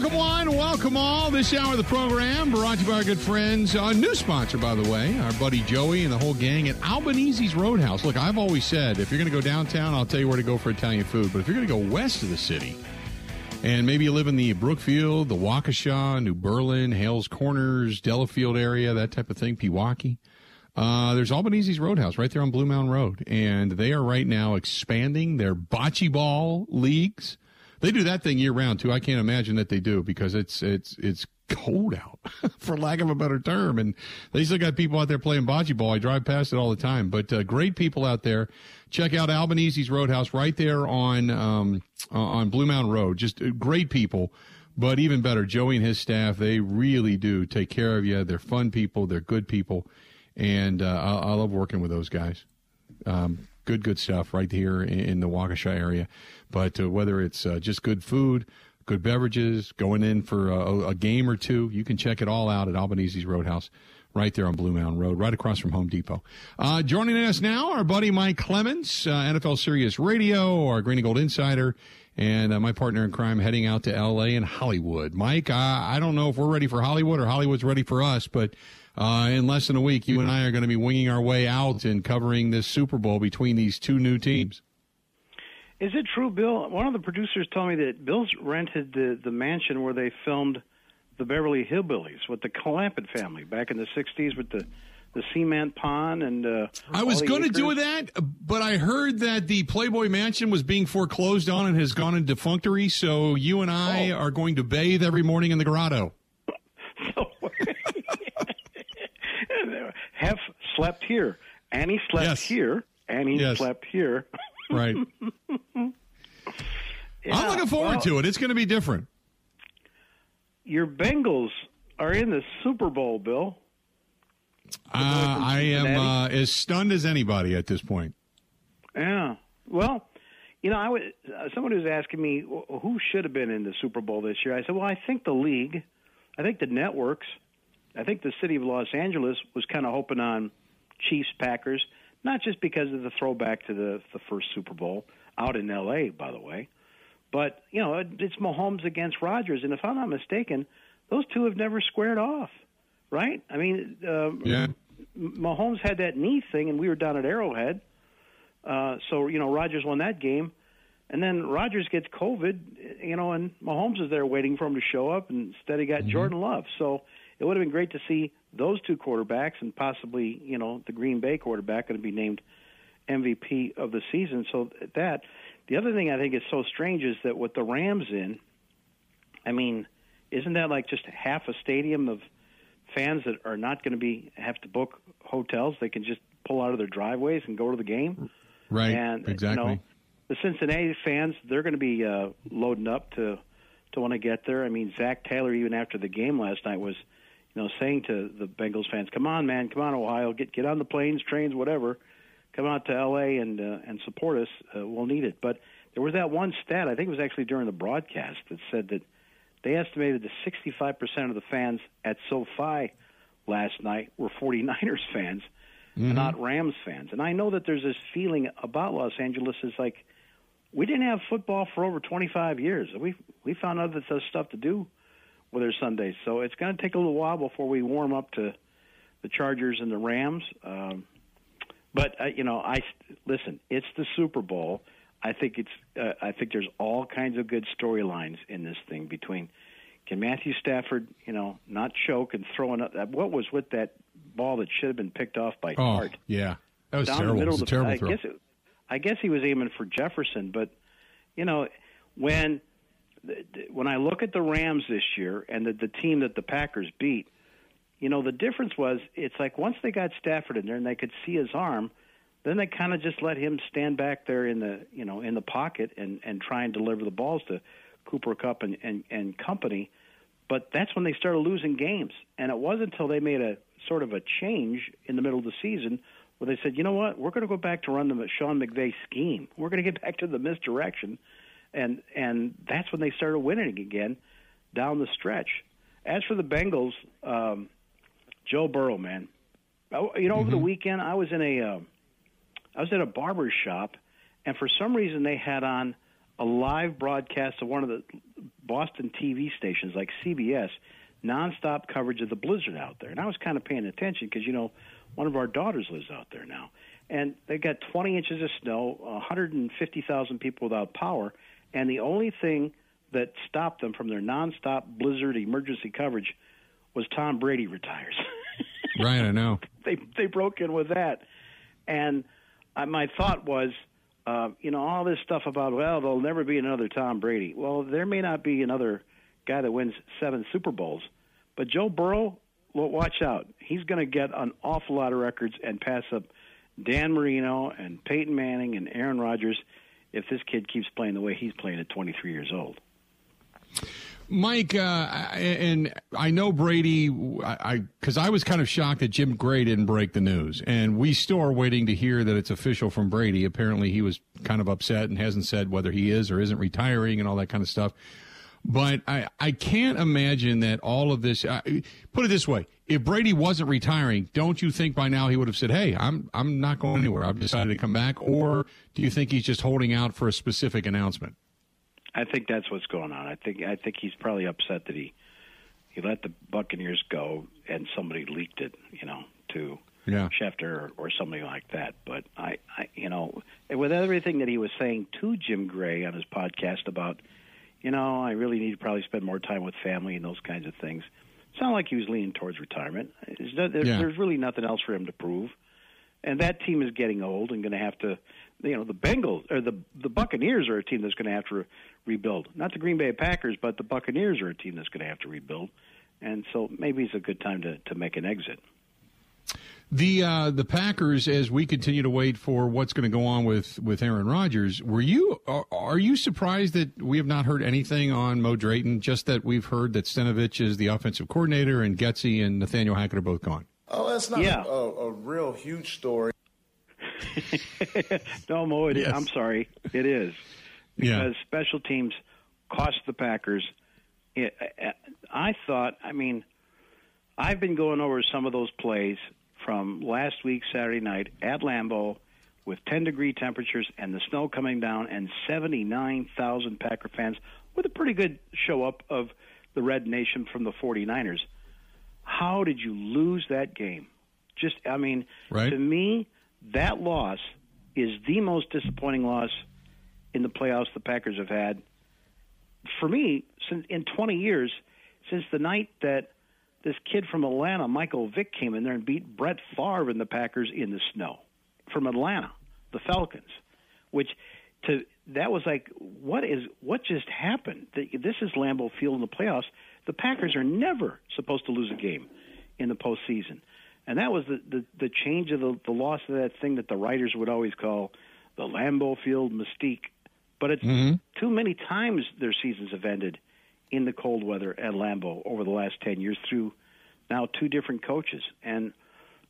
Welcome one, welcome all. This hour of the program brought to you by our good friends, a new sponsor, by the way, our buddy Joey and the whole gang at Albanese's Roadhouse. Look, I've always said if you're going to go downtown, I'll tell you where to go for Italian food. But if you're going to go west of the city, and maybe you live in the Brookfield, the Waukesha, New Berlin, Hales Corners, Delafield area, that type of thing, Pewaukee. Uh, there's Albanese's Roadhouse right there on Bluemound Road, and they are right now expanding their bocce ball leagues. They do that thing year round too. I can't imagine that they do because it's it's it's cold out, for lack of a better term, and they still got people out there playing bocce ball. I drive past it all the time, but uh, great people out there. Check out Albanese's Roadhouse right there on um, uh, on Bluemound Road. Just uh, great people. But even better, Joey and his staff, they really do take care of you. They're fun people. They're good people. And uh, I, I love working with those guys. Um, good, good stuff right here in, the Waukesha area. But uh, whether it's uh, just good food, good beverages, going in for a, a, game or two, you can check it all out at Albanese's Roadhouse right there on Bluemound Road, right across from Home Depot. Uh, joining us now, our buddy Mike Clemens, uh, NFL Sirius Radio, our Green and Gold Insider, and uh, my partner in crime heading out to L.A. and Hollywood. Mike, I don't know if we're ready for Hollywood or Hollywood's ready for us, but uh, in less than a week, you and I are going to be winging our way out and covering this Super Bowl between these two new teams. Is it true, Bill? One of the producers told me that Bill's rented the the mansion where they filmed the Beverly Hillbillies with the Clampett family back in the '60s with the the cement pond and uh, I was going to do that, but I heard that the Playboy Mansion was being foreclosed on and has gone into defunctory. So you and I oh. are going to bathe every morning in the grotto. Hef slept here. Annie slept yes. here. Annie yes. slept here. Right. yeah, I'm looking forward well, to it. It's going to be different. Your Bengals are in the Super Bowl, Bill. Uh, I am uh, as stunned as anybody at this point. Yeah. Well, you know, I was uh, someone was asking me who should have been in the Super Bowl this year. I said, well, I think the league, I think the networks, I think the city of Los Angeles was kind of hoping on Chiefs Packers not just because of the throwback to the the first Super Bowl out in L.A. By the way, but you know it's Mahomes against Rodgers, and if I'm not mistaken, those two have never squared off, right? I mean, uh, yeah. Mahomes had that knee thing, and we were down at Arrowhead, uh, so you know Rodgers won that game. And then Rodgers gets COVID, you know, and Mahomes is there waiting for him to show up, and instead he got mm-hmm. Jordan Love. So it would have been great to see those two quarterbacks and possibly, you know, the Green Bay quarterback going to be named MVP of the season. So that the other thing I think is so strange is that with the Rams in, I mean, isn't that like just half a stadium of fans that are not going to be have to book hotels? They can just pull out of their driveways and go to the game. Right. And exactly. You know, the Cincinnati fans, they're going to be uh, loading up to to want to get there. I mean, Zac Taylor, even after the game last night, was you know, saying to the Bengals fans, "Come on, man, come on, Ohio, get get on the planes, trains, whatever, come out to L.A. and uh, and support us. Uh, we'll need it." But there was that one stat, I think it was actually during the broadcast, that said that they estimated that 65% of the fans at SoFi last night were 49ers fans, mm-hmm. not Rams fans. And I know that there's this feeling about Los Angeles is like we didn't have football for over 25 years. We we found other stuff to do with their Sundays. So it's going to take a little while before we warm up to the Chargers and the Rams. Um, but uh, you know, I listen. It's the Super Bowl. I think it's. Uh, I think there's all kinds of good storylines in this thing. Between can Matthew Stafford, you know, not choke and throw up. What was with that ball that should have been picked off by oh, Hart? Yeah, that was Down terrible. The middle it was a terrible I throw. Guess it, I guess he was aiming for Jefferson, but you know, when when I look at the Rams this year and the, the team that the Packers beat, you know, the difference was it's like once they got Stafford in there and they could see his arm, then they kind of just let him stand back there in the you know in the pocket and and try and deliver the balls to Cooper Kupp and and, and company. But that's when they started losing games, and it wasn't until they made a sort of a change in the middle of the season where they said, you know what, we're going to go back to run the Sean McVay scheme. We're going to get back to the misdirection and and that's when they started winning again down the stretch. As for the Bengals, um, Joe Burrow, man, oh, you know, mm-hmm. over the mm-hmm. weekend I was in a uh, I was at a barber shop, and for some reason they had on a live broadcast of one of the Boston TV stations like CBS nonstop coverage of the blizzard out there. And I was kind of paying attention because you know one of our daughters lives out there now, and they got 20 inches of snow, 150,000 people without power, and the only thing that stopped them from their nonstop blizzard emergency coverage was Tom Brady retires. right, I know. They they broke in with that, and I, my thought was, uh, you know, all this stuff about well, there'll never be another Tom Brady. Well, there may not be another guy that wins seven Super Bowls, but Joe Burrow, well, watch out. He's going to get an awful lot of records and pass up Dan Marino and Peyton Manning and Aaron Rodgers if this kid keeps playing the way he's playing at 23 years old. Mike, uh, and I know Brady, I because I, I, was kind of shocked that Jim Gray didn't break the news, and we still are waiting to hear that it's official from Brady. Apparently, he was kind of upset and hasn't said whether he is or isn't retiring and all that kind of stuff. But I, I can't imagine that all of this. Put it this way: if Brady wasn't retiring, don't you think by now he would have said, "Hey, I'm I'm not going anywhere. I've decided to come back," or do you think he's just holding out for a specific announcement? I think that's what's going on. I think I think he's probably upset that he he let the Buccaneers go and somebody leaked it, you know, to yeah. Schefter or, or somebody like that. But I, I, you know, with everything that he was saying to Jim Gray on his podcast about, you know, I really need to probably spend more time with family and those kinds of things. It's not like he was leaning towards retirement. There's, yeah. there's really nothing else for him to prove, and that team is getting old and going to have to you know the Bengals or the the Buccaneers are a team that's going to have to re- rebuild. Not the Green Bay Packers, but the Buccaneers are a team that's going to have to rebuild. And so maybe it's a good time to to make an exit. The uh, the Packers, as we continue to wait for what's going to go on with, with Aaron Rodgers, were you are, are, you surprised that we have not heard anything on Mo Drayton? Just that we've heard that Stenavich is the offensive coordinator and Getsy and Nathaniel Hackett are both gone. Oh, that's not yeah. a, a, real huge story. no, Mo, it yes. is. I'm sorry, it is because yeah. special teams cost the Packers. It, I thought, I mean, I've been going over some of those plays from last week Saturday night at Lambeau with 10 degree temperatures and the snow coming down and 79,000 Packer fans with a pretty good show up of the Red Nation from the 49ers. How did you lose that game? Just, I mean, right. to me, that loss is the most disappointing loss in the playoffs the Packers have had. For me, since in 20 years, since the night that this kid from Atlanta, Michael Vick, came in there and beat Brett Favre and the Packers in the snow from Atlanta, the Falcons, which to that was like what is what just happened? This is Lambeau Field in the playoffs. The Packers are never supposed to lose a game in the postseason and that was the the, the change of the, the loss of that thing that the writers would always call the Lambeau Field mystique. But it's mm-hmm. too many times their seasons have ended in the cold weather at Lambeau over the last ten years through now two different coaches. And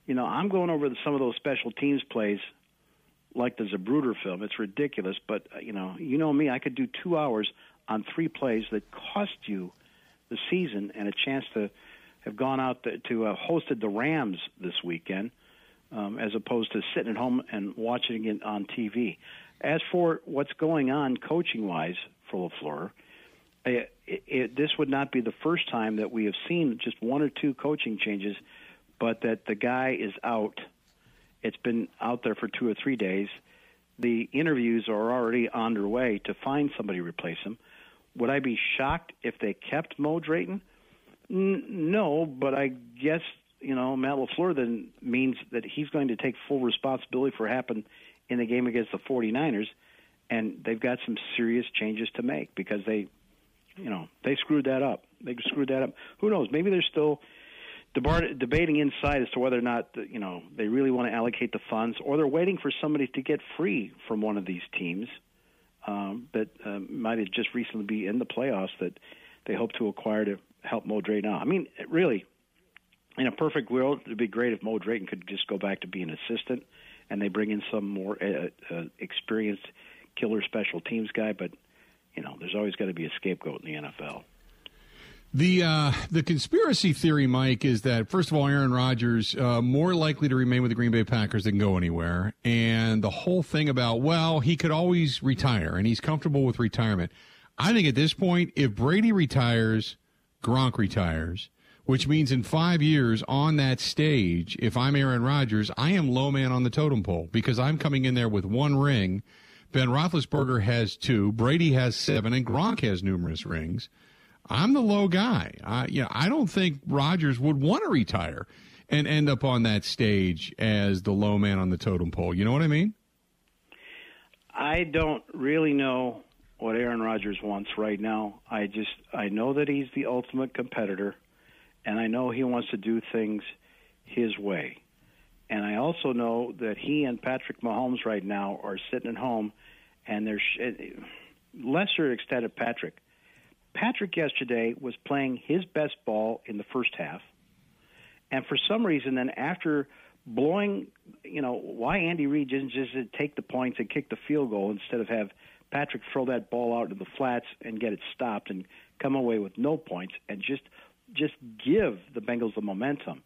you know, I'm going over some of those special teams plays like the Zapruder film. It's ridiculous, but uh, you know, you know me, I could do two hours on three plays that cost you the season and a chance to have gone out to, to uh, hosted the Rams this weekend, um, as opposed to sitting at home and watching it on TV. As for what's going on coaching wise for Lafleur, it, it, this would not be the first time that we have seen just one or two coaching changes, but that the guy is out. It's been out there for two or three days. The interviews are already underway to find somebody to replace him. Would I be shocked if they kept Mo Drayton? N- no, but I guess you know Matt Lafleur then means that he's going to take full responsibility for what happened in the game against the 49ers, and they've got some serious changes to make because they, you know, they screwed that up. They screwed that up. Who knows? Maybe they're still debar- debating inside as to whether or not you know they really want to allocate the funds, or they're waiting for somebody to get free from one of these teams um, that uh, might have just recently be in the playoffs that they hope to acquire to help Mo Drayton out. I mean, really, in a perfect world, it'd be great if Mo Drayton could just go back to being an assistant, and they bring in some more uh, uh, experienced killer special teams guy. But you know, there's always got to be a scapegoat in the NFL. The uh, the conspiracy theory, Mike, is that first of all, Aaron Rodgers uh, more likely to remain with the Green Bay Packers than go anywhere, and the whole thing about well, he could always retire and he's comfortable with retirement. I think at this point, if Brady retires, Gronk retires, which means in five years on that stage, if I'm Aaron Rodgers, I am low man on the totem pole because I'm coming in there with one ring. Ben Roethlisberger has two, Brady has seven, and Gronk has numerous rings. I'm the low guy. I, you know, I don't think Rodgers would want to retire and end up on that stage as the low man on the totem pole. You know what I mean? I don't really know what Aaron Rodgers wants right now. I just I know that he's the ultimate competitor, and I know he wants to do things his way. And I also know that he and Patrick Mahomes right now are sitting at home, and there's eh, lesser extent of Patrick. Patrick yesterday was playing his best ball in the first half, and for some reason, then after blowing, you know, why Andy Reid didn't just take the points and kick the field goal instead of have Patrick throw that ball out to the flats and get it stopped and come away with no points and just just give the Bengals the momentum.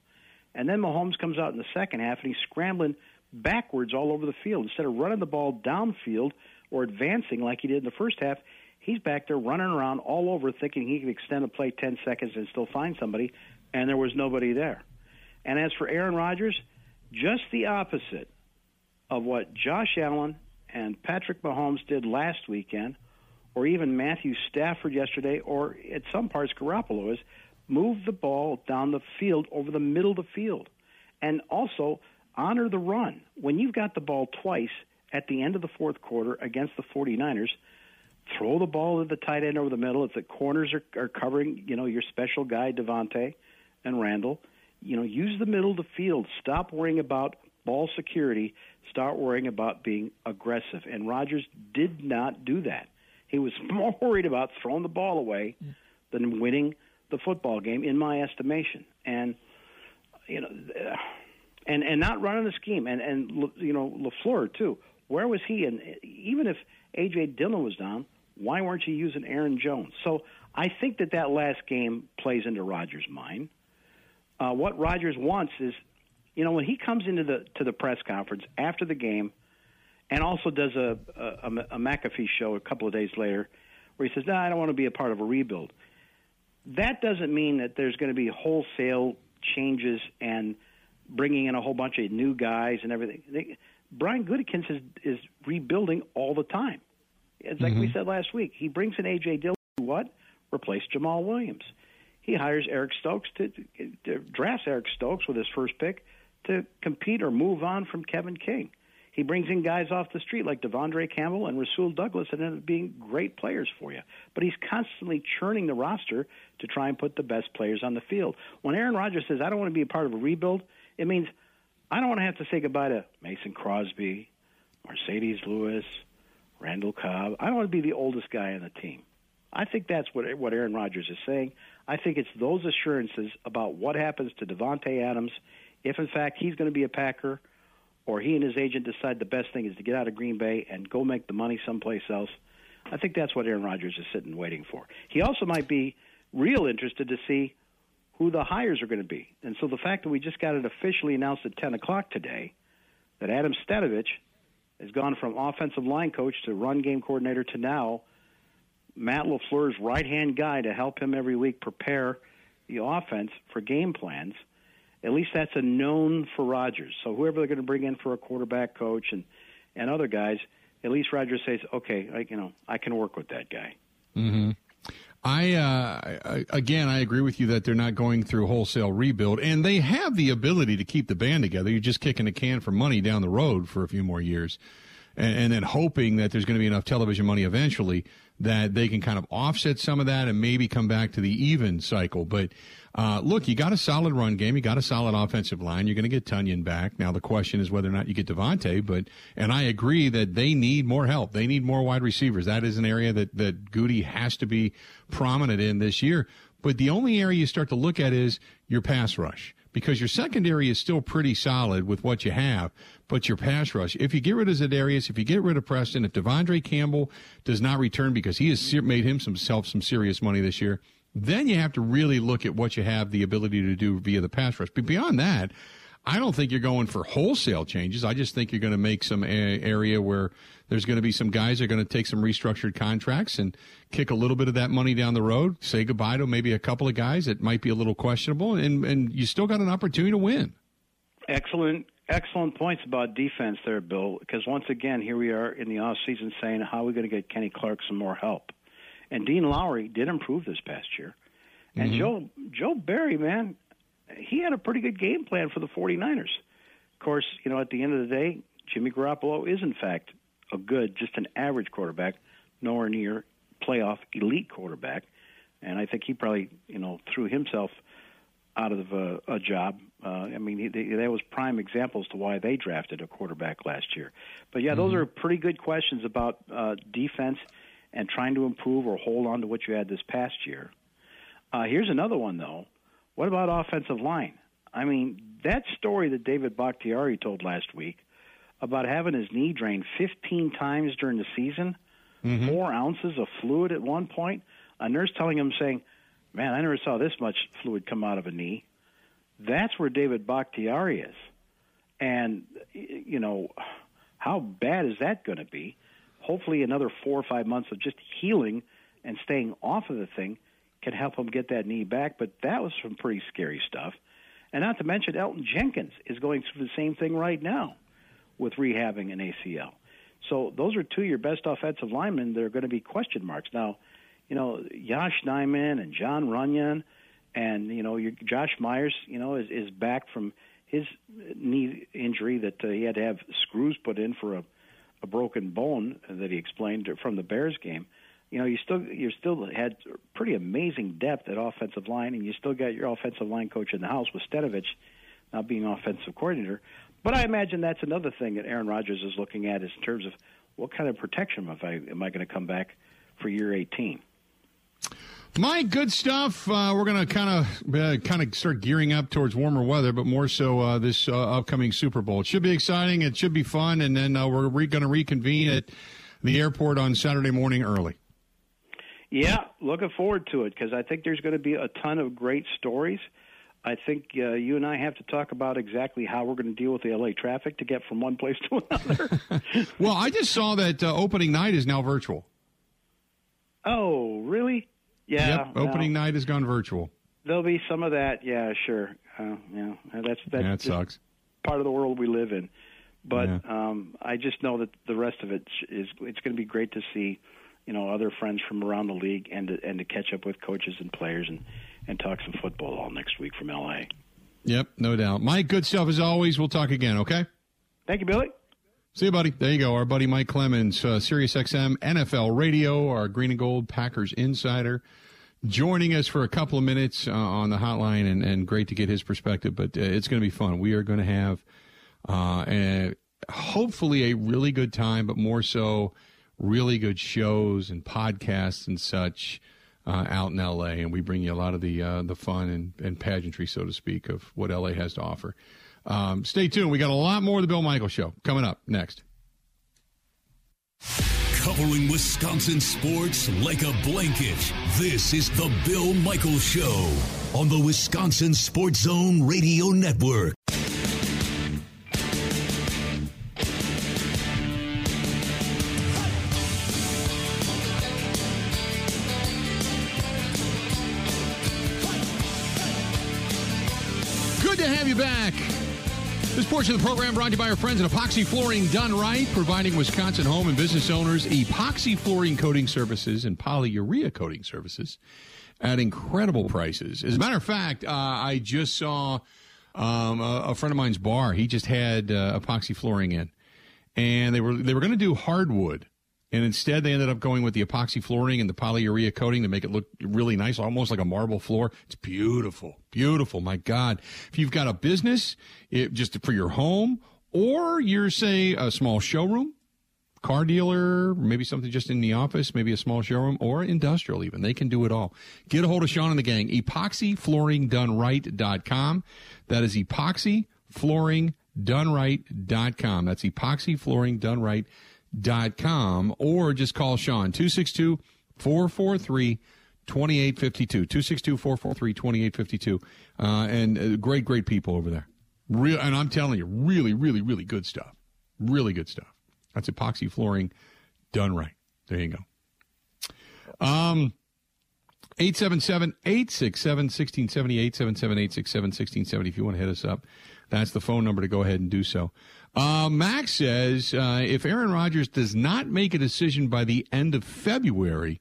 And then Mahomes comes out in the second half and he's scrambling backwards all over the field instead of running the ball downfield or advancing like he did in the first half. He's back there running around all over, thinking he could extend the play 10 seconds and still find somebody, and there was nobody there. And as for Aaron Rodgers, just the opposite of what Josh Allen and Patrick Mahomes did last weekend, or even Matthew Stafford yesterday, or at some parts Garoppolo is move the ball down the field over the middle of the field. And also honor the run. When you've got the ball twice at the end of the fourth quarter against the 49ers, throw the ball to the tight end over the middle. If the corners are, are covering, you know, your special guy, Davante and Randall, you know, use the middle of the field. Stop worrying about ball security. Start worrying about being aggressive. And Rodgers did not do that. He was more worried about throwing the ball away mm. than winning the football game, in my estimation. And you know, and and not running the scheme. And and you know, Lafleur too. Where was he? And even if AJ Dillon was down, why weren't you using Aaron Jones? So I think that that last game plays into Rodgers' mind. Uh, what Rodgers wants is, you know, when he comes into the to the press conference after the game, and also does a a, a McAfee show a couple of days later, where he says, "No, nah, I don't want to be a part of a rebuild." That doesn't mean that there's going to be wholesale changes and bringing in a whole bunch of new guys and everything. They, Brian Gutekunst is, is rebuilding all the time. It's like mm-hmm. we said last week. He brings in AJ Dillon. To what? Replace Jamaal Williams he hires Eric Stokes to, to drafts Eric Stokes with his first pick to compete or move on from Kevin King. He brings in guys off the street like De'Vondre Campbell and Rasul Douglas and end up being great players for you. But he's constantly churning the roster to try and put the best players on the field. When Aaron Rodgers says, I don't want to be a part of a rebuild, it means I don't want to have to say goodbye to Mason Crosby, Marcedes Lewis, Randall Cobb. I don't want to be the oldest guy on the team. I think that's what what Aaron Rodgers is saying. I think it's those assurances about what happens to Davante Adams if, in fact, he's going to be a Packer, or he and his agent decide the best thing is to get out of Green Bay and go make the money someplace else. I think that's what Aaron Rodgers is sitting waiting for. He also might be real interested to see who the hires are going to be. And so the fact that we just got it officially announced at 10 o'clock today that Adam Stenavich has gone from offensive line coach to run game coordinator to now – Matt LaFleur's right hand guy to help him every week prepare the offense for game plans. At least that's a known for Rodgers. So whoever they're going to bring in for a quarterback coach and and other guys, at least Rodgers says, okay, I, you know, I can work with that guy. Mm-hmm. I, uh, I, again, I agree with you that they're not going through wholesale rebuild, and they have the ability to keep the band together. You're just kicking a can for money down the road for a few more years, and, and then hoping that there's going to be enough television money eventually that they can kind of offset some of that and maybe come back to the even cycle. But uh, look, you got a solid run game, you got a solid offensive line. You're going to get Tonyan back. Now the question is whether or not you get Davante. But and I agree that they need more help. They need more wide receivers. That is an area that that Goody has to be prominent in this year. But the only area you start to look at is your pass rush because your secondary is still pretty solid with what you have, but your pass rush, if you get rid of Za'Darius, if you get rid of Preston, if De'Vondre Campbell does not return because he has made himself some serious money this year, then you have to really look at what you have the ability to do via the pass rush. But beyond that, I don't think you're going for wholesale changes. I just think you're going to make some a- area where there's going to be some guys that are going to take some restructured contracts and kick a little bit of that money down the road. Say goodbye to maybe a couple of guys that might be a little questionable, and and you still got an opportunity to win. Excellent, excellent points about defense there, Bill. Because once again, here we are in the off season saying how are we going to get Kenny Clark some more help, and Dean Lowry did improve this past year, and mm-hmm. Joe Joe Barry, man, he had a pretty good game plan for the 49ers. Of course, you know, at the end of the day, Jimmy Garoppolo is in fact a good, just an average quarterback, nowhere near playoff elite quarterback. And I think he probably, you know, threw himself out of a, a job. Uh, I mean, he, they, that was prime examples to why they drafted a quarterback last year. But yeah, mm-hmm. those are pretty good questions about uh, defense and trying to improve or hold on to what you had this past year. Uh, here's another one though. What about offensive line? I mean, that story that David Bakhtiari told last week about having his knee drained 15 times during the season, mm-hmm. four ounces of fluid at one point. A nurse telling him, saying, Man, I never saw this much fluid come out of a knee. That's where David Bakhtiari is. And, you know, how bad is that going to be? Hopefully, another four or five months of just healing and staying off of the thing can help him get that knee back. But that was some pretty scary stuff. And not to mention, Elgton Jenkins is going through the same thing right now with rehabbing an ACL. So those are two of your best offensive linemen that are going to be question marks. Now, you know, Josh Nijman and Jon Runyan and, you know, your Josh Myers, you know, is, is back from his knee injury that uh, he had to have screws put in for a, a broken bone that he explained from the Bears game. You know, you still you still had pretty amazing depth at offensive line, and you still got your offensive line coach in the house with Stenavich now being offensive coordinator. But I imagine that's another thing that Aaron Rodgers is looking at is in terms of what kind of protection am I am I going to come back for year 18. My good stuff. Uh, we're going to kind of uh, kind of start gearing up towards warmer weather, but more so uh, this uh, upcoming Super Bowl. It should be exciting. It should be fun, and then uh, we're re- going to reconvene at the airport on Saturday morning early. Yeah, looking forward to it because I think there's going to be a ton of great stories. I think uh, you and I have to talk about exactly how we're going to deal with the LA traffic to get from one place to another. well, I just saw that uh, opening night is now virtual. Oh, really? Yeah. Yep, opening no. night has gone virtual. There'll be some of that. Yeah, sure. Uh, yeah, that's that's yeah, that sucks. Part of the world we live in, but yeah. um, I just know that the rest of it is. It's going to be great to see, you know, other friends from around the league and to, and to catch up with coaches and players and and talk some football all next week from LA. Yep, no doubt. Mike, good stuff as always. We'll talk again, okay? Thank you, Billy. See you, buddy. There you go. Our buddy Mike Clemens, uh, Sirius XM, NFL Radio, our Green and Gold Packers insider, joining us for a couple of minutes uh, on the hotline, and, and great to get his perspective. But uh, it's going to be fun. We are going to have uh, a, hopefully a really good time, but more so, really good shows and podcasts and such uh, out in LA, and we bring you a lot of the uh, the fun and, and pageantry, so to speak, of what LA has to offer. Um, stay tuned. We got a lot more of the Bill Michaels Show coming up next. Covering Wisconsin sports like a blanket. This is the Bill Michaels Show on the Wisconsin Sports Zone Radio Network. This portion of the program brought to you by our friends at Epoxy Flooring Done Right, providing Wisconsin home and business owners epoxy flooring coating services and polyurea coating services at incredible prices. As a matter of fact, uh, I just saw um, a, a, friend of mine's bar. He just had uh, epoxy flooring in, and they were they were going to do hardwood and instead, they ended up going with the epoxy flooring and the polyurea coating to make it look really nice, almost like a marble floor. It's beautiful, beautiful. My God. If you've got a business, it, just for your home, or you're, say, a small showroom, car dealer, maybe something just in the office, maybe a small showroom, or industrial even. They can do it all. Get a hold of Sean and the gang. EpoxyFlooringDoneRight.com. That is EpoxyFlooringDoneRight.com. That's EpoxyFlooringDoneRight.com com or just call Sean 262 443 2852. 262 443 2852. Uh, and uh, great, great people over there. Real, and I'm telling you, really, really, really good stuff. Really good stuff. That's epoxy flooring done right. There you go. Um, 877 867 1670, 877 867 1670. If you want to hit us up, that's the phone number to go ahead and do so. Uh, Max says uh, if Aaron Rodgers does not make a decision by the end of February,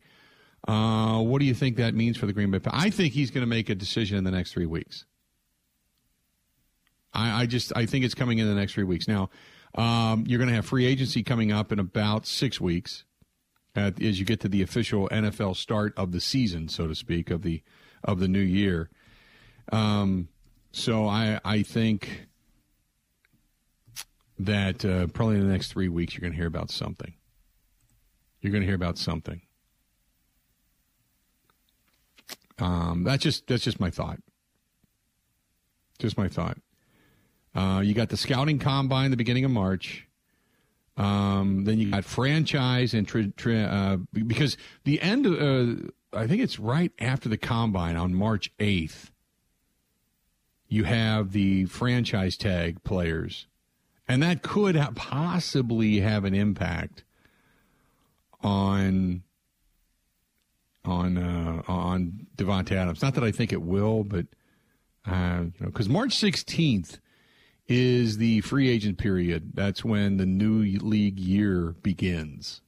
uh, what do you think that means for the Green Bay? I think he's going to make a decision in the next three weeks. I, I just I think it's coming in the next three weeks. Now, um, you're going to have free agency coming up in about six weeks at, as you get to the official NFL start of the season, so to speak, of the of the new year. Um, so I I think that uh, probably in the next three weeks you're going to hear about something. You're going to hear about something. Um, that's just that's just my thought. Just my thought. Uh, you got the scouting combine the beginning of March. Um, then you got franchise and tra- tra- uh, because the end, of, uh, I think it's right after the combine on March 8th, you have the franchise tag players. And that could have possibly have an impact on on uh, on Davante Adams. Not that I think it will, but uh, you know, because March 16th is the free agent period. That's when the new league year begins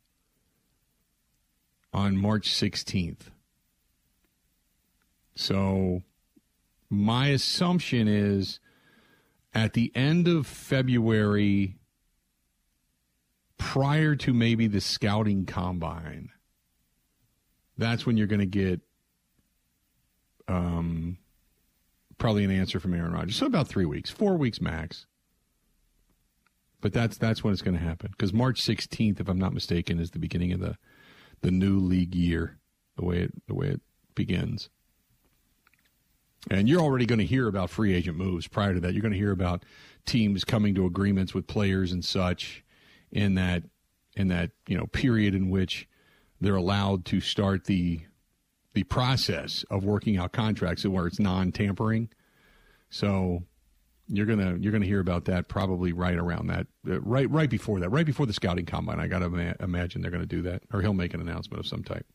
on March 16th. So my assumption is at the end of February, prior to maybe the scouting combine, that's when you're going to get um, probably an answer from Aaron Rodgers. So about three weeks, four weeks max. But that's that's when it's going to happen because March 16th, if I'm not mistaken, is the beginning of the the new league year, the way it the way it begins. And you're already going to hear about free agent moves prior to that. You're going to hear about teams coming to agreements with players and such in that in that you know period in which they're allowed to start the the process of working out contracts where it's non-tampering. So you're gonna you're gonna hear about that probably right around that uh, right right before that right before the scouting combine. I got to ma- imagine they're going to do that, or he'll make an announcement of some type.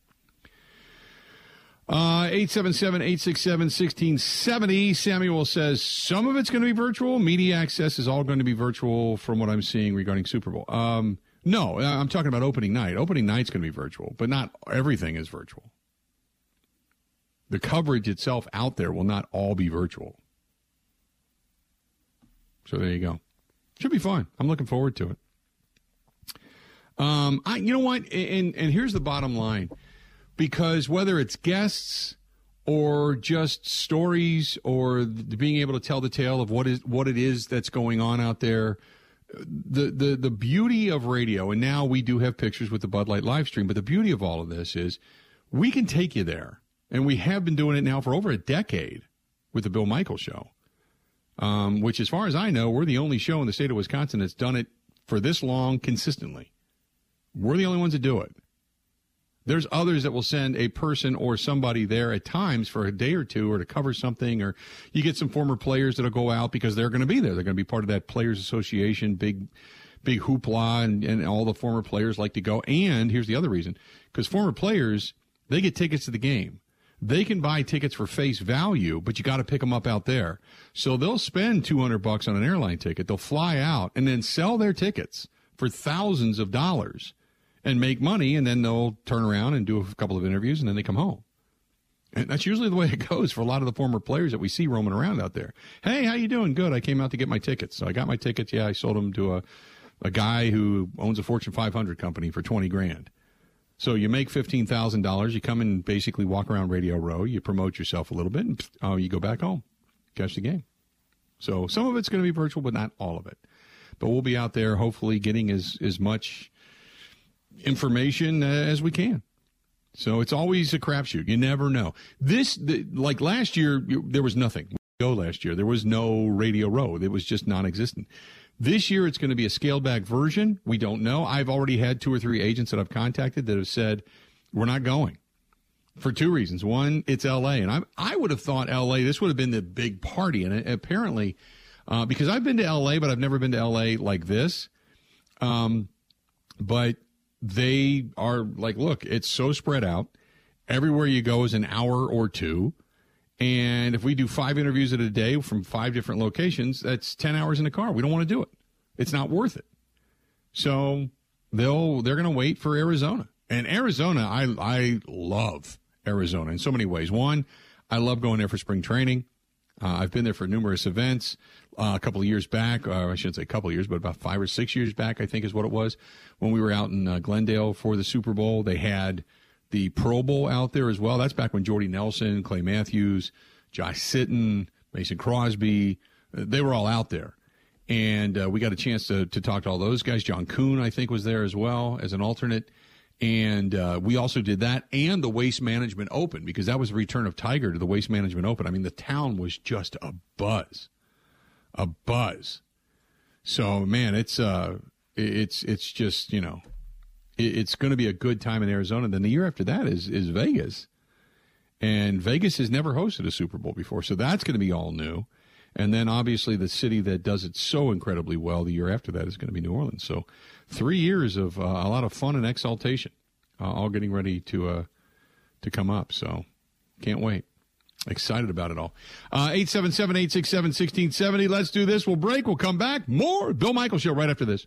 Uh, 877-867-1670. Samuel says some of it's going to be virtual. Media access is all going to be virtual from what I'm seeing regarding Super Bowl. Um, no, I'm talking about opening night. Opening night's going to be virtual, but not everything is virtual the coverage itself out there will not all be virtual. So there you go. Should be fun. I'm looking forward to it. Um, I, you know what? And and here's the bottom line, because whether it's guests or just stories or being able to tell the tale of what is what it is that's going on out there, the the the beauty of radio, and now we do have pictures with the Bud Light live stream, but the beauty of all of this is we can take you there and we have been doing it now for over a decade with the Bill Michaels Show. Um, which, as far as I know, we're the only show in the state of Wisconsin that's done it for this long consistently. We're the only ones that do it. There's others that will send a person or somebody there at times for a day or two or to cover something, or you get some former players that'll go out because they're going to be there. They're going to be part of that players association, big, big hoopla, and, and all the former players like to go. And here's the other reason because former players, they get tickets to the game they can buy tickets for face value, but you got to pick them up out there. So they'll spend 200 bucks on an airline ticket. They'll fly out and then sell their tickets for thousands of dollars and make money. And then they'll turn around and do a couple of interviews and then they come home. And that's usually the way it goes for a lot of the former players that we see roaming around out there. Hey, how you doing? Good. I came out to get my tickets. So I got my tickets. Yeah, I sold them to a, a guy who owns a Fortune 500 company for 20 grand. So you make fifteen thousand dollars. You come and basically walk around Radio Row. You promote yourself a little bit, and oh, you go back home, catch the game. So some of it's going to be virtual, but not all of it. But we'll be out there, hopefully, getting as as much information uh, as we can. So it's always a crapshoot. You never know. This, the, like last year, there was nothing. Go last year, there was no Radio Row. It was just non-existent. This year, it's going to be a scaled back version. We don't know. I've already had two or three agents that I've contacted that have said, we're not going for two reasons. One, it's LA. And I, I would have thought LA, this would have been the big party. And apparently, uh, because I've been to LA, but I've never been to LA like this. Um, but they are like, look, it's so spread out. Everywhere you go is an hour or two. And if we do five interviews at a day from five different locations, that's 10 hours in a car. We don't want to do it. It's not worth it. So they'll, they're going to wait for Arizona. And Arizona, I, I love Arizona in so many ways. One, I love going there for spring training. Uh, I've been there for numerous events. Uh, a couple of years back, uh, I shouldn't say a couple of years, but about five or six years back, I think is what it was, when we were out in uh, Glendale for the Super Bowl. They had the Pro Bowl out there as well. That's back when Jordy Nelson, Clay Matthews, Josh Sitton, Mason Crosby, uh, they were all out there. And uh, we got a chance to, to talk to all those guys. John Kuhn, I think, was there as well as an alternate. And uh, we also did that and the Waste Management Open because that was the return of Tiger to the Waste Management Open. I mean, the town was just a buzz, a buzz. So man, it's uh, it's it's just you know, it's going to be a good time in Arizona. Then the year after that is is Vegas, and Vegas has never hosted a Super Bowl before, so that's going to be all new. And then obviously the city that does it so incredibly well the year after that is going to be New Orleans. So three years of uh, a lot of fun and exaltation, uh, all getting ready to uh, to come up. So can't wait. Excited about it all. Uh, 877 867 1670. Let's do this. We'll break. We'll come back. More Bill Michaels Show right after this.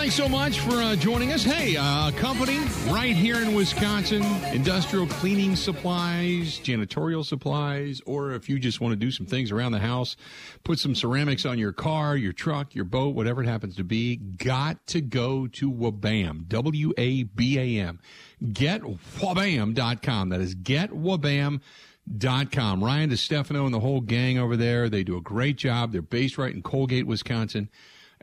Thanks so much for uh, joining us. Hey, uh, company right here in Wisconsin, industrial cleaning supplies, janitorial supplies, or if you just want to do some things around the house, put some ceramics on your car, your truck, your boat, whatever it happens to be, got to go to Wabam, W A B A M. GetWabam.com. That is getwabam.com. Dot com. Ryan DeStefano and the whole gang over there, they do a great job. They're based right in Colgate, Wisconsin,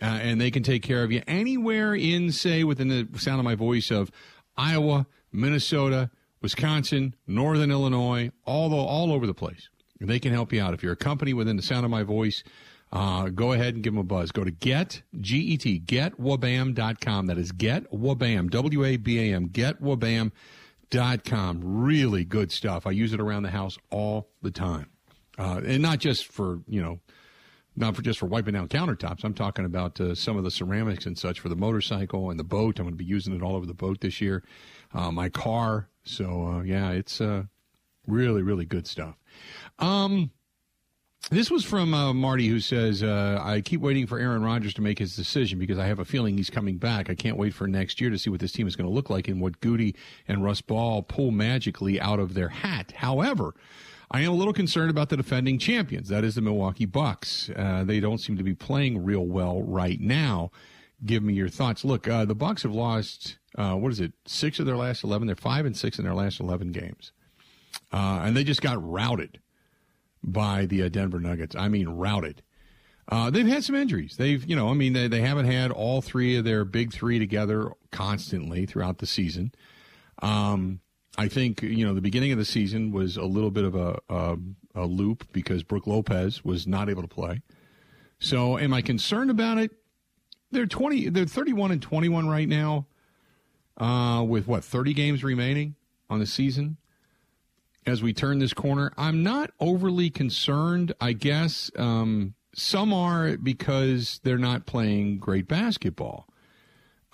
uh, and they can take care of you anywhere in, say, within the sound of my voice of Iowa, Minnesota, Wisconsin, Northern Illinois, all the, all over the place. They can help you out. If you're a company within the sound of my voice, uh, go ahead and give them a buzz. Go to get, G-E-T, getwabam.com. That is getwabam, W-A-B-A-M, getwabam.com. Really good stuff. I use it around the house all the time, uh, and not just for you know, not for just for wiping down countertops. I'm talking about uh, some of the ceramics and such for the motorcycle and the boat. I'm going to be using it all over the boat this year. Uh, my car. So uh, yeah, it's uh, really really good stuff. Um, this was from uh, Marty, who says, uh, I keep waiting for Aaron Rodgers to make his decision because I have a feeling he's coming back. I can't wait for next year to see what this team is going to look like and what Goody and Russ Ball pull magically out of their hat. However, I am a little concerned about the defending champions. That is the Milwaukee Bucks. Uh, they don't seem to be playing real well right now. Give me your thoughts. Look, uh, the Bucks have lost, uh, what is it, six of their last 11? They're five and six in their last 11 games. Uh, and they just got routed by the uh, Denver Nuggets. I mean, routed. Uh, they've had some injuries. They've, you know, I mean, they, they haven't had all three of their big three together constantly throughout the season. Um, I think, you know, the beginning of the season was a little bit of a, a, a loop because Brook Lopez was not able to play. So, am I concerned about it? They're 20, they're 31 and 21 right now, uh, with what, 30 games remaining on the season as we turn this corner. I'm not overly concerned, I guess. Um, some are because they're not playing great basketball.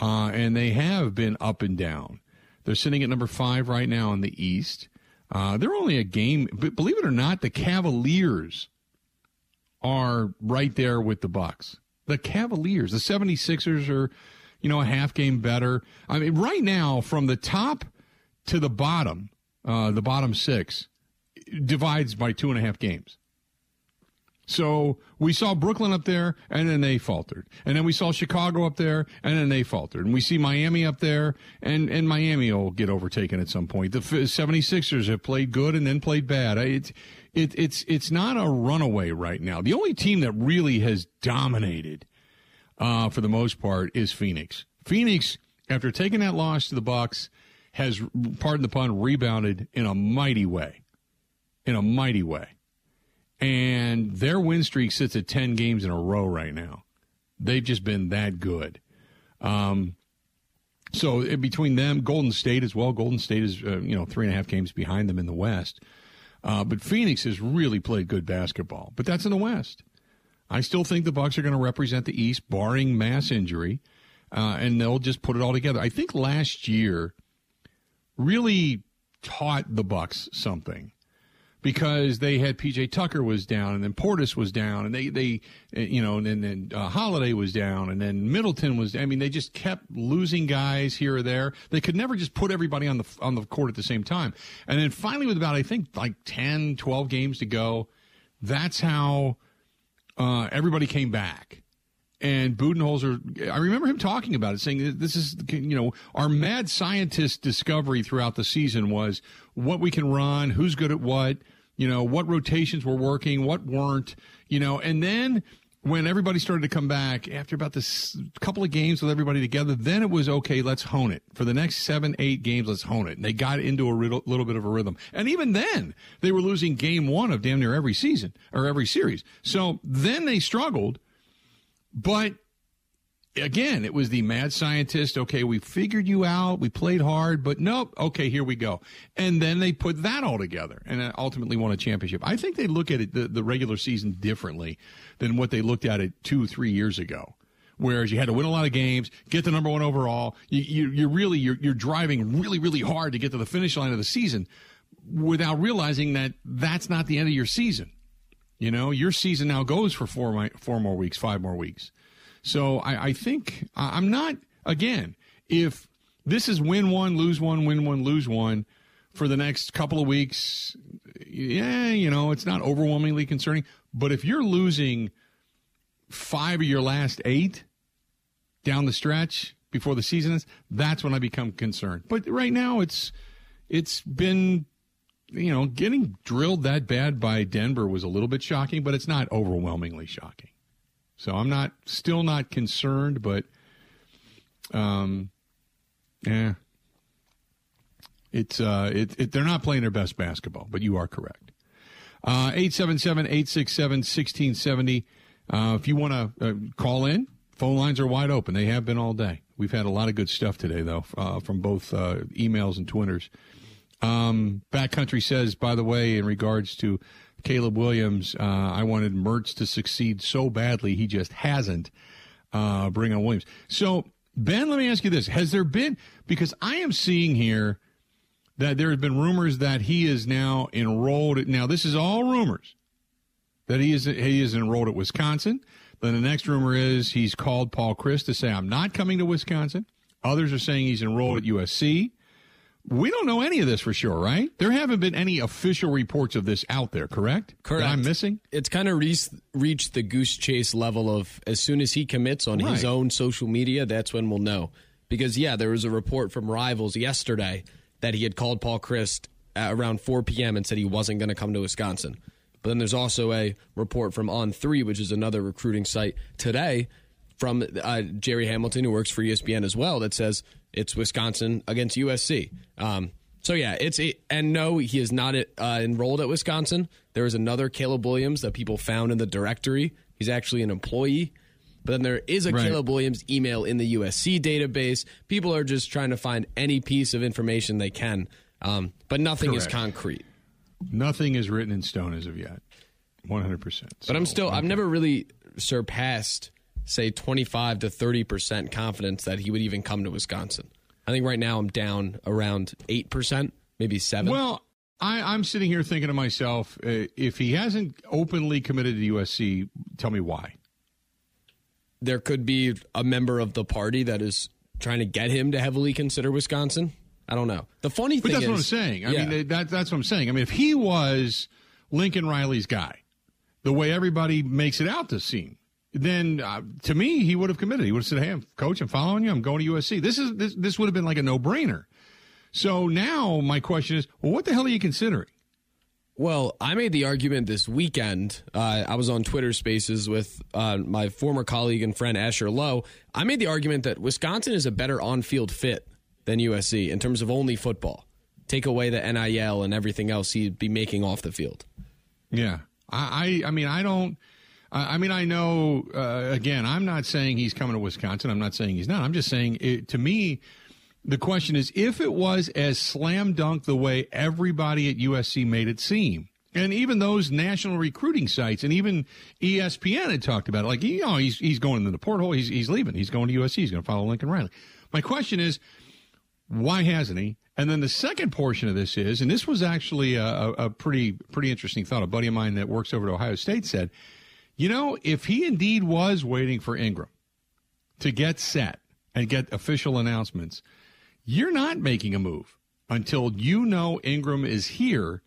Uh, and they have been up and down. They're sitting at number five right now in the East. Uh, they're only a game, but believe it or not, the Cavaliers are right there with the Bucks. The Cavaliers, the 76ers are, you know, a half game better. I mean, right now, from the top to the bottom, uh, the bottom six, divides by two and a half games. So we saw Brooklyn up there, and then they faltered. And then we saw Chicago up there, and then they faltered. And we see Miami up there, and, and Miami will get overtaken at some point. The 76ers have played good and then played bad. It's, it, it's, it's not a runaway right now. The only team that really has dominated, uh, for the most part, is Phoenix. Phoenix, after taking that loss to the Bucks, has, pardon the pun, rebounded in a mighty way. In a mighty way and their win streak sits at 10 games in a row right now. They've just been that good. Um, so between them, Golden State as well. Golden State is, uh, you know, three and a half games behind them in the West. Uh, but Phoenix has really played good basketball. But that's in the West. I still think the Bucks are going to represent the East, barring mass injury, uh, and they'll just put it all together. I think last year really taught the Bucks something because they had PJ Tucker was down and then Portis was down and they they you know and then uh, Holiday was down and then Middleton was I mean they just kept losing guys here or there. They could never just put everybody on the on the court at the same time. And then finally with about I think like 10 12 games to go, that's how uh, everybody came back. And Budenholzer, I remember him talking about it, saying this is, you know, our mad scientist discovery throughout the season was what we can run, who's good at what, you know, what rotations were working, what weren't, you know, and then when everybody started to come back after about this couple of games with everybody together, then it was okay. Let's hone it for the next seven, eight games. Let's hone it. And they got into a little, little bit of a rhythm. And even then, they were losing game one of damn near every season or every series. So then they struggled, but again, it was the mad scientist. Okay, we figured you out. We played hard, but nope. Okay, here we go. And then they put that all together and ultimately won a championship. I think they look at it, the, the regular season differently than what they looked at it two, three years ago. Whereas you had to win a lot of games, get the number one overall. You, you, you're really, you're, you're driving really, really hard to get to the finish line of the season without realizing that that's not the end of your season. You know, your season now goes for four, four more weeks, five more weeks. So I, I think I'm not, again, if this is win one, lose one, win one, lose one for the next couple of weeks, yeah, you know, it's not overwhelmingly concerning. But if you're losing five of your last eight down the stretch before the season is, that's when I become concerned. But right now, it's it's been you know getting drilled that bad by Denver was a little bit shocking, but it's not overwhelmingly shocking. So I'm not still not concerned, but um, yeah, it's uh, it, it, they're not playing their best basketball. But you are correct. Uh, eight seven seven eight six seven sixteen seventy. Uh, if you want to uh, call in, phone lines are wide open. They have been all day. We've had a lot of good stuff today, though, uh, from both uh, emails and twitters. Um, Backcountry says, by the way, in regards to Caleb Williams. Uh, I wanted Mertz to succeed so badly. He just hasn't. Uh, bring on Williams. So, Ben, let me ask you this. Has there been, because I am seeing here that there have been rumors that he is now enrolled. Now, this is all rumors that he is, he is enrolled at Wisconsin. Then the next rumor is he's called Paul Chryst to say, I'm not coming to Wisconsin. Others are saying he's enrolled at USC. We don't know any of this for sure, right? There haven't been any official reports of this out there, correct? Correct. That I'm missing? It's kind of re- reached the goose chase level of as soon as he commits on right. his own social media, that's when we'll know. Because, yeah, there was a report from Rivals yesterday that he had called Paul Chryst around 4 p.m. and said he wasn't going to come to Wisconsin. But then there's also a report from On3, which is another recruiting site today, from uh, Jerry Hamilton, who works for ESPN as well, that says it's Wisconsin against USC. Um, so yeah, it's and no, he is not uh, enrolled at Wisconsin. There is another Caleb Williams that people found in the directory. He's actually an employee. But then there is a right. Caleb Williams email in the USC database. People are just trying to find any piece of information they can, um, but nothing Correct. is concrete. Nothing is written in stone as of yet. One hundred percent. But I'm still. Okay. I've never really surpassed say 25 to 30% confidence that he would even come to Wisconsin. I think right now I'm down around 8%, maybe 7 Well, I, am sitting here thinking to myself, uh, if he hasn't openly committed to USC, tell me why. There could be a member of the party that is trying to get him to heavily consider Wisconsin. I don't know. The funny thing but that's is, what I'm saying. I yeah. mean, that, that's what I'm saying. I mean, if he was Lincoln Riley's guy, the way everybody makes it out to seem, then uh, to me he would have committed. He would have said, "Hey, coach, I'm following you. I'm going to USC." This is this this would have been like a no brainer. So now my question is, well, what the hell are you considering? Well, I made the argument this weekend. Uh, I was on Twitter Spaces with uh, my former colleague and friend Asher Lowe. I made the argument that Wisconsin is a better on-field fit than USC in terms of only football. Take away the NIL and everything else he'd be making off the field. Yeah, I, I, I mean, I don't. I mean, I know. Uh, again, I'm not saying he's coming to Wisconsin. I'm not saying he's not. I'm just saying, it, to me, the question is if it was as slam dunk the way everybody at USC made it seem, and even those national recruiting sites and even ESPN had talked about it, like, you know, he's, he's going into the porthole, he's, he's leaving, he's going to USC, he's going to follow Lincoln Riley. My question is, why hasn't he? And then the second portion of this is, and this was actually a, a, pretty pretty interesting thought. A buddy of mine that works over at Ohio State said, you know, if he indeed was waiting for Engram to get set and get official announcements, you're not making a move until you know Engram is here.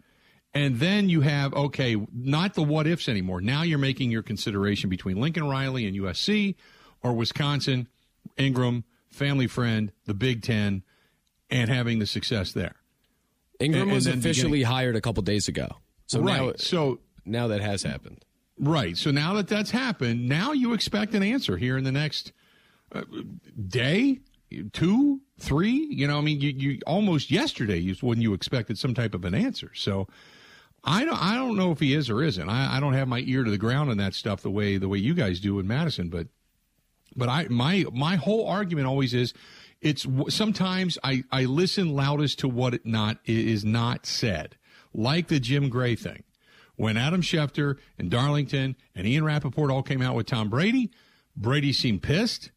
And then you have, okay, not the what ifs anymore. Now you're making your consideration between Lincoln Riley and USC or Wisconsin, Engram, family friend, the Big Ten, and having the success there. Engram and, was and officially hired a couple days ago. So right. now, so now that has happened. Right. So now that that's happened, now you expect an answer here in the next uh, day, two, three. You know, I mean, you, you almost yesterday is when you expected some type of an answer. So I don't, I don't know if he is or isn't. I, I don't have my ear to the ground on that stuff the way the way you guys do in Madison. But but I my my whole argument always is it's sometimes I I listen loudest to what it not is not said, like the Jim Gray thing. When Adam Schefter and Darlington and Ian Rapoport all came out with Tom Brady, Brady seemed pissed.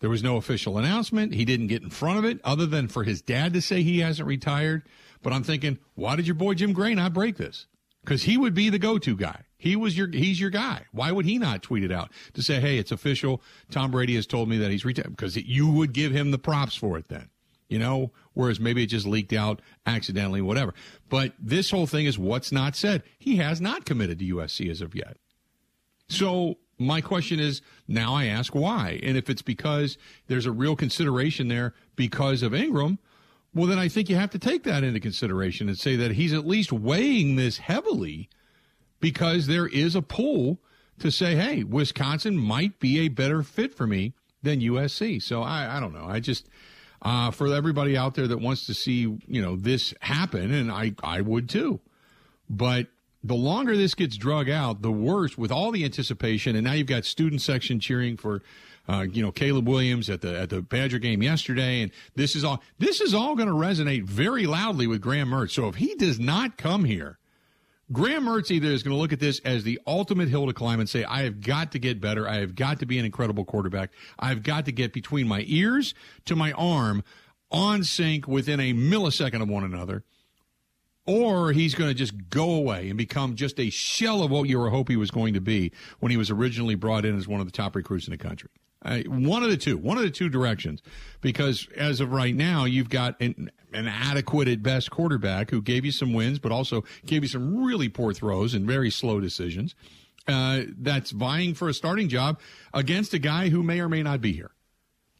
There was no official announcement. He didn't get in front of it other than for his dad to say he hasn't retired. But I'm thinking, why did your boy Jim Gray not break this? Because he would be the go-to guy. He was your he's your guy. Why would he not tweet it out to say, "Hey, it's official. Tom Brady has told me that he's retired." Because you would give him the props for it then, you know. Whereas maybe it just leaked out accidentally, whatever. But this whole thing is what's not said. He has not committed to USC as of yet. So my question is now I ask why. And if it's because there's a real consideration there because of Engram, well, then I think you have to take that into consideration and say that he's at least weighing this heavily because there is a pull to say, hey, Wisconsin might be a better fit for me than USC. So I, I don't know. I just, uh, for everybody out there that wants to see, you know, this happen, and I, I would too. But the longer this gets drug out, the worse with all the anticipation. And now you've got student section cheering for, uh, you know, Caleb Williams at the at the Badger game yesterday, and this is all this is all going to resonate very loudly with Graham Mertz. So if he does not come here, Graham Mertz either is going to look at this as the ultimate hill to climb and say, I have got to get better. I have got to be an incredible quarterback. I've got to get between my ears to my arm on sync within a millisecond of one another or he's going to just go away and become just a shell of what you were hoping he was going to be when he was originally brought in as one of the top recruits in the country. Uh, one of the two, one of the two directions, because as of right now, you've got an, an adequate at best quarterback who gave you some wins, but also gave you some really poor throws and very slow decisions. Uh, that's vying for a starting job against a guy who may or may not be here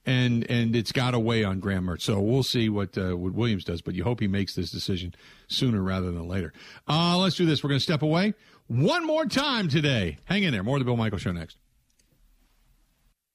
and and it's got to weigh on Graham Mertz. So we'll see what uh, what Williams does, but you hope he makes this decision sooner rather than later. Uh, let's do this. We're going to step away one more time today. Hang in there. More of the Bill Michaels Show next.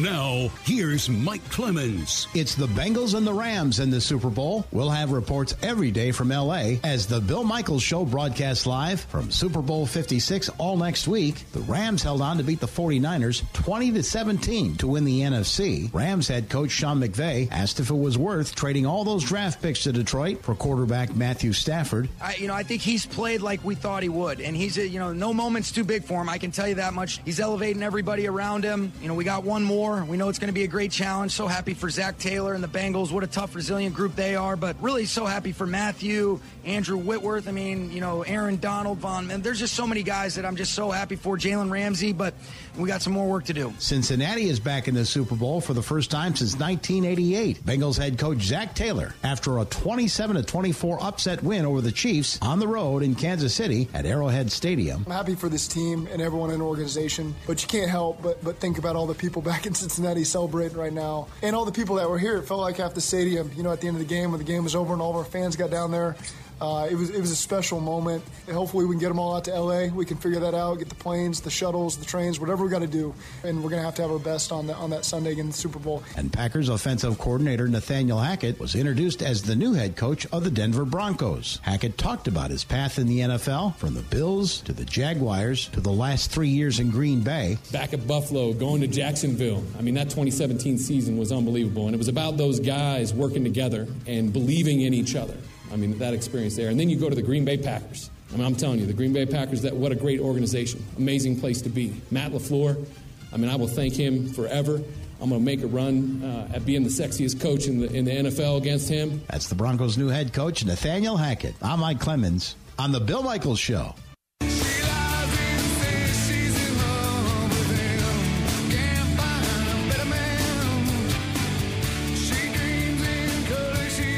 Now, here's Mike Clemens. It's the Bengals and the Rams in the Super Bowl. We'll have reports every day from LA as the Bill Michaels Show broadcasts live from Super Bowl 56 all next week. The Rams held on to beat the 49ers 20 to 17 to win the NFC. Rams head coach Sean McVay asked if it was worth trading all those draft picks to Detroit for quarterback Matthew Stafford. I, you know, I think he's played like we thought he would, and he's, a, you know, no moment's too big for him. I can tell you that much. He's elevating everybody around him. You know, we got one more. We know it's going to be a great challenge. So happy for Zac Taylor and the Bengals. What a tough, resilient group they are. But really, so happy for Matthew, Andrew Whitworth. I mean, you know, Aaron Donald, Von. And there's just so many guys that I'm just so happy for. Jalen Ramsey, but we got some more work to do. Cincinnati is back in the Super Bowl for the first time since 1988. Bengals head coach Zac Taylor, after a 27 24 upset win over the Chiefs on the road in Kansas City at Arrowhead Stadium. I'm happy for this team and everyone in the organization, but you can't help but, but think about all the people back in Cincinnati celebrating right now and all the people that were here. It felt like half the stadium, you know, at the end of the game when the game was over and all of our fans got down there. Uh, it was it was a special moment. And hopefully, we can get them all out to LA. We can figure that out. Get the planes, the shuttles, the trains, whatever we got to do. And we're going to have to have our best on the, on that Sunday against the Super Bowl. And Packers offensive coordinator Nathaniel Hackett was introduced as the new head coach of the Denver Broncos. Hackett talked about his path in the NFL, from the Bills to the Jaguars to the last three years in Green Bay. Back at Buffalo, going to Jacksonville. I mean, that 2017 season was unbelievable, and it was about those guys working together and believing in each other. I mean, that experience there. And then you go to the Green Bay Packers. I mean, I'm telling you, the Green Bay Packers, that what a great organization. Amazing place to be. Matt LaFleur, I mean, I will thank him forever. I'm going to make a run uh, at being the sexiest coach in the, in the NFL against him. That's the Broncos' new head coach, Nathaniel Hackett. I'm Mike Clemens on The Bill Michaels Show.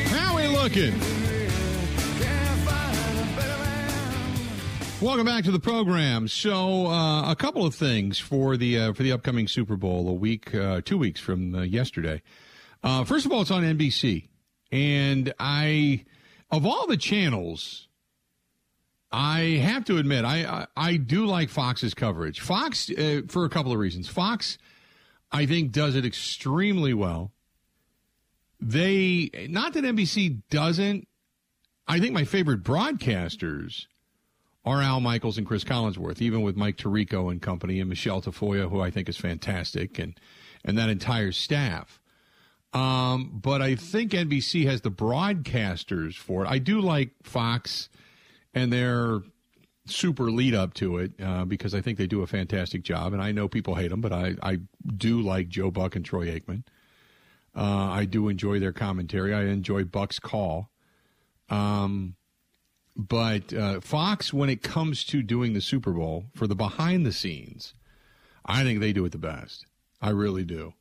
How we looking? Welcome back to the program. So, uh, a couple of things for the uh, for the upcoming Super Bowl, a week, uh, two weeks from uh, yesterday. Uh, first of all, it's on NBC, and I, of all the channels, I have to admit, I I, I do like Fox's coverage. Fox, uh, for a couple of reasons. Fox, I think, does it extremely well. They, not that NBC doesn't. I think my favorite broadcasters are Al Michaels and Cris Collinsworth, even with Mike Tirico and company and Michele Tafoya, who I think is fantastic, and and that entire staff. Um, but I think NBC has the broadcasters for it. I do like Fox and their super lead up to it uh, because I think they do a fantastic job. And I know people hate them, but I, I do like Joe Buck and Troy Aikman. Uh, I do enjoy their commentary. I enjoy Buck's call. Um, but uh, Fox, when it comes to doing the Super Bowl for the behind the scenes, I think they do it the best. I really do.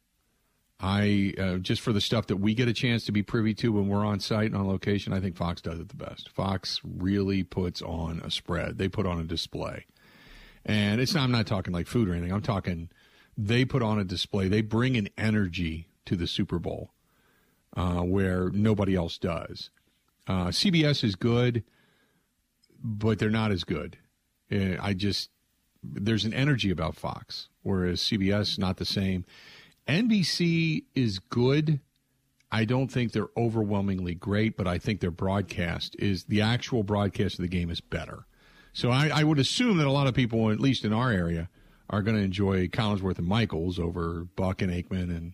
I uh, just for the stuff that we get a chance to be privy to when we're on site and on location, I think Fox does it the best. Fox really puts on a spread. They put on a display, and it's not, I'm not talking like food or anything. I'm talking they put on a display. They bring an energy to the Super Bowl uh, where nobody else does. Uh, CBS is good but they're not as good. Uh, I just there's an energy about Fox, whereas CBS not the same. NBC is good. I don't think they're overwhelmingly great, but I think their broadcast is the actual broadcast of the game is better. So I, I would assume that a lot of people, at least in our area, are going to enjoy Collinsworth and Michaels over Buck and Aikman and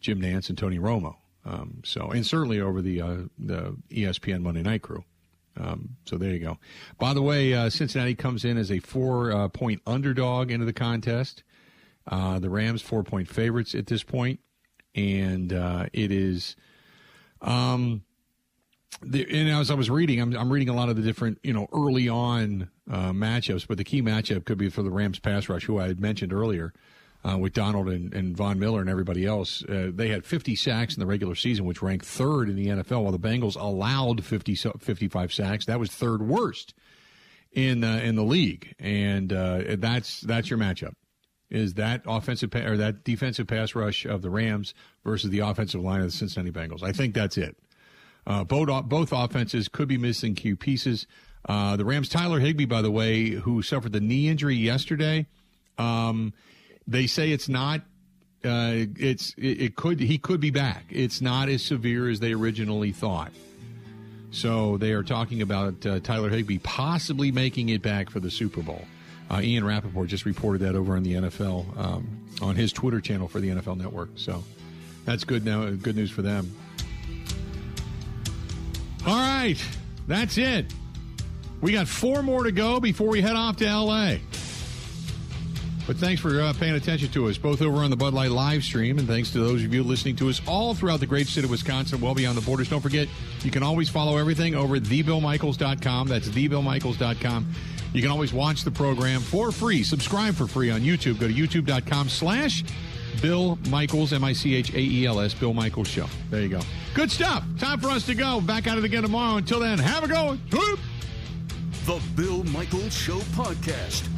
Jim Nantz and Tony Romo. Um, so and certainly over the uh, the ESPN Monday Night crew. Um, so there you go. By the way, uh, Cincinnati comes in as a four uh, point underdog into the contest. Uh, the Rams four point favorites at this point, and uh, it is. Um, the, and as I was reading, I'm, I'm reading a lot of the different, you know, early on uh, matchups, but the key matchup could be for the Rams pass rush, who I had mentioned earlier uh, with Donald and, and, Von Miller and everybody else. Uh, they had 50 sacks in the regular season, which ranked third in the NFL, while the Bengals allowed 50, 55 sacks. That was third worst in uh, in the league, and uh, that's that's your matchup. Is that offensive pa- or that defensive pass rush of the Rams versus the offensive line of the Cincinnati Bengals? I think that's it. Uh, both both offenses could be missing key pieces. Uh, the Rams, Tyler Higbee, by the way, who suffered the knee injury yesterday. Um, they say it's not. Uh, it's it, it could he could be back. It's not as severe as they originally thought. So they are talking about uh, Tyler Higbee possibly making it back for the Super Bowl. Uh, Ian Rapoport just reported that over on the NFL um, on his Twitter channel for the NFL Network. So that's good now. Good news for them. All right, that's it. We got four more to go before we head off to LA. But thanks for uh, paying attention to us, both over on the Bud Light live stream, and thanks to those of you listening to us all throughout the great state of Wisconsin, well beyond the borders. Don't forget, you can always follow everything over at thebillmichaels.com. That's thebillmichaels.com. You can always watch the program for free. Subscribe for free on YouTube. Go to youtube.com slash Bill Michaels, M I C H A E L S, Bill Michaels Show. There you go. Good stuff. Time for us to go. Back at it again tomorrow. Until then, have a go. The Bill Michaels Show podcast.